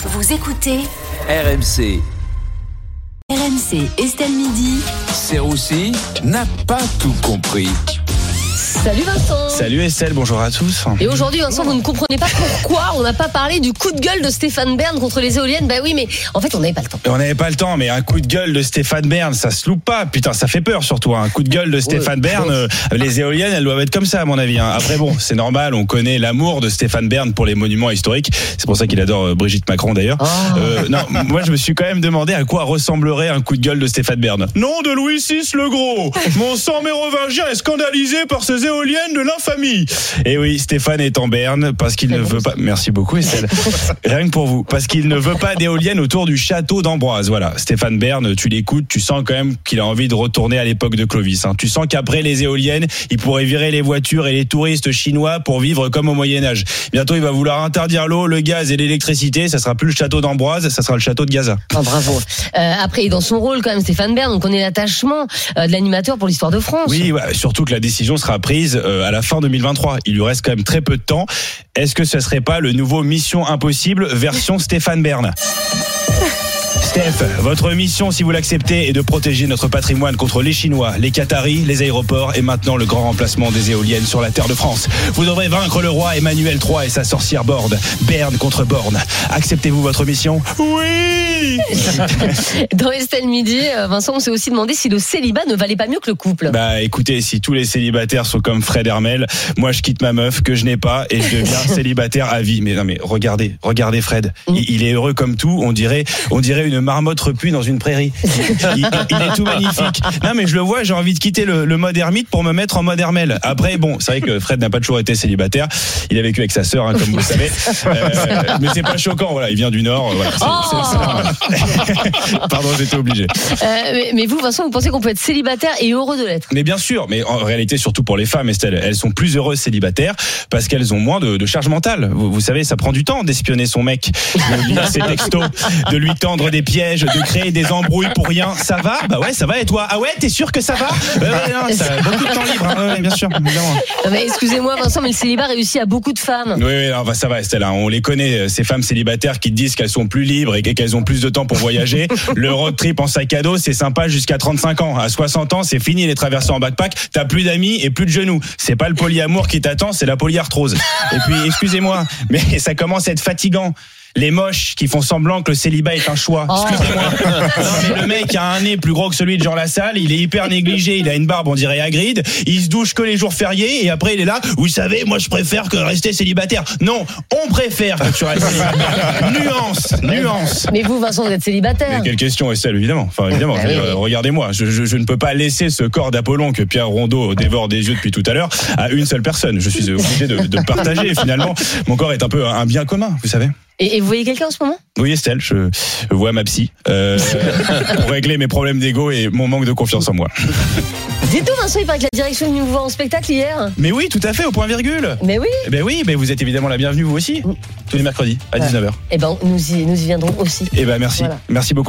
Vous écoutez RMC. RMC Estelle Midi. Serroussi n'a pas tout compris. Salut Vincent Salut Estelle, bonjour à tous. Et aujourd'hui Vincent, vous ne comprenez pas pourquoi on n'a pas parlé du coup de gueule de Stéphane Bern contre les éoliennes Bah oui, mais en fait on n'avait pas le temps. On n'avait pas le temps, mais un coup de gueule de Stéphane Bern, ça se loupe pas. Putain, ça fait peur surtout. hein. Un coup de gueule de Stéphane Bern, euh, les éoliennes, elles doivent être comme ça à mon avis. hein. Après bon, c'est normal, on connaît l'amour de Stéphane Bern pour les monuments historiques. C'est pour ça qu'il adore euh, Brigitte Macron d'ailleurs. Euh, non, moi je me suis quand même demandé à quoi ressemblerait un coup de gueule de Stéphane Bern. Nom de Louis VI le Gros. Mon sang mérovingien est scandalisé par éoliennes de l'infamie. Et oui, Stéphane est en Berne parce qu'il ne veut pas. Merci beaucoup Estelle. Rien que pour vous, parce qu'il ne veut pas d'éoliennes autour du château d'Ambroise. Voilà, Stéphane Bern, tu l'écoutes, tu sens quand même qu'il a envie de retourner à l'époque de Clovis. hein. Tu sens qu'après les éoliennes, il pourrait virer les voitures et les touristes chinois pour vivre comme au Moyen Âge. Bientôt, il va vouloir interdire l'eau, le gaz et l'électricité. Ça sera plus le château d'Ambroise, ça sera le château de Gaza. Oh, bravo. Euh, après, dans son rôle quand même Stéphane Bern, on connaît l'attachement euh, de l'animateur pour l'histoire de France. Oui, ouais, surtout que la décision sera prise euh, à la fin 2023. Il lui reste quand même très peu de temps. Est-ce que ce serait pas le nouveau Mission Impossible version Stéphane Bern? Steph, votre mission, si vous l'acceptez, est de protéger notre patrimoine contre les Chinois, les Qataris, les aéroports et maintenant le grand remplacement des éoliennes sur la terre de France. Vous devrez vaincre le roi Emmanuel III et sa sorcière Borde. Berne contre Borne. Acceptez-vous votre mission? Oui Dans Estelle Midi, euh, Vincent, on s'est aussi demandé si le célibat ne valait pas mieux que le couple. Bah écoutez, si tous les célibataires sont comme Fred Hermel, moi je quitte ma meuf que je n'ai pas et je deviens célibataire à vie. Mais non mais regardez, regardez Fred, il, il est heureux comme tout. On dirait, on dirait une marmotte repue dans une prairie. Il, il est tout magnifique. Non mais je le vois, j'ai envie de quitter le, le mode ermite pour me mettre en mode Hermel. Après bon, c'est vrai que Fred n'a pas toujours été célibataire. Il a vécu avec sa sœur, hein, comme vous le savez. Euh, mais c'est pas choquant. Voilà, il vient du nord. Voilà, normal. Pardon, j'étais obligé. Euh, mais, mais vous, Vincent, vous pensez qu'on peut être célibataire et heureux de l'être? Mais bien sûr, mais en réalité, surtout pour les femmes, Estelle, elles sont plus heureuses célibataires parce qu'elles ont moins de, de charge mentale. Vous, vous savez, ça prend du temps d'espionner son mec, de lire ses textos, de lui tendre des pièges, de créer des embrouilles pour rien. Ça va? Bah ouais, ça va. Et toi? Ah ouais, t'es sûr que ça va? Ouais, ouais, non, ça a beaucoup de temps libre. hein. Ouais, bien sûr, excusez-moi, Vincent, mais le célibat réussit à beaucoup de femmes. Oui, oui, non, bah, ça va, Estelle. hein. On les connaît, euh, ces femmes célibataires qui disent qu'elles sont plus libres et qu'elles ont plus de temps pour voyager. Le road trip en sac à dos, c'est sympa jusqu'à 35 ans. À 60 ans, c'est fini les traversées en backpack. T'as plus d'amis et plus de genoux. C'est pas le polyamour qui t'attend, c'est la polyarthrose. Et puis, excusez-moi, mais ça commence à être fatigant. Les moches qui font semblant que le célibat est un choix. Oh. Excusez-moi. Non, mais le mec a un nez plus gros que celui de Jean Lassalle. Il est hyper négligé. Il a une barbe, on dirait Hagrid. Il se douche que les jours fériés. Et après, il est là. Vous savez, moi, je préfère que rester célibataire. Non, on préfère que tu restes célibataire. nuance, nuance. Mais vous, Vincent, vous êtes célibataire. Mais quelle question, Estelle, évidemment. Enfin, évidemment. Ah Euh, oui. Regardez-moi, je, je- je ne peux pas laisser ce corps d'Apollon que Pierre Rondeau dévore des yeux depuis tout à l'heure à une seule personne. Je suis obligé de, de partager. Finalement, mon corps est un peu un bien commun, vous savez. Et, et vous voyez quelqu'un en ce moment? Oui, Estelle, je, vois ma psy euh, pour régler mes problèmes d'ego et mon manque de confiance en moi. Dites-nous, Vincent, il paraît que la direction vous voir en spectacle hier. Mais oui, tout à fait, au point virgule. Mais oui. Eh ben oui, ben vous êtes évidemment la bienvenue, vous aussi, tous les mercredis à 19h. Eh ben, nous y, nous y viendrons aussi. Eh ben merci, Voilà. merci beaucoup.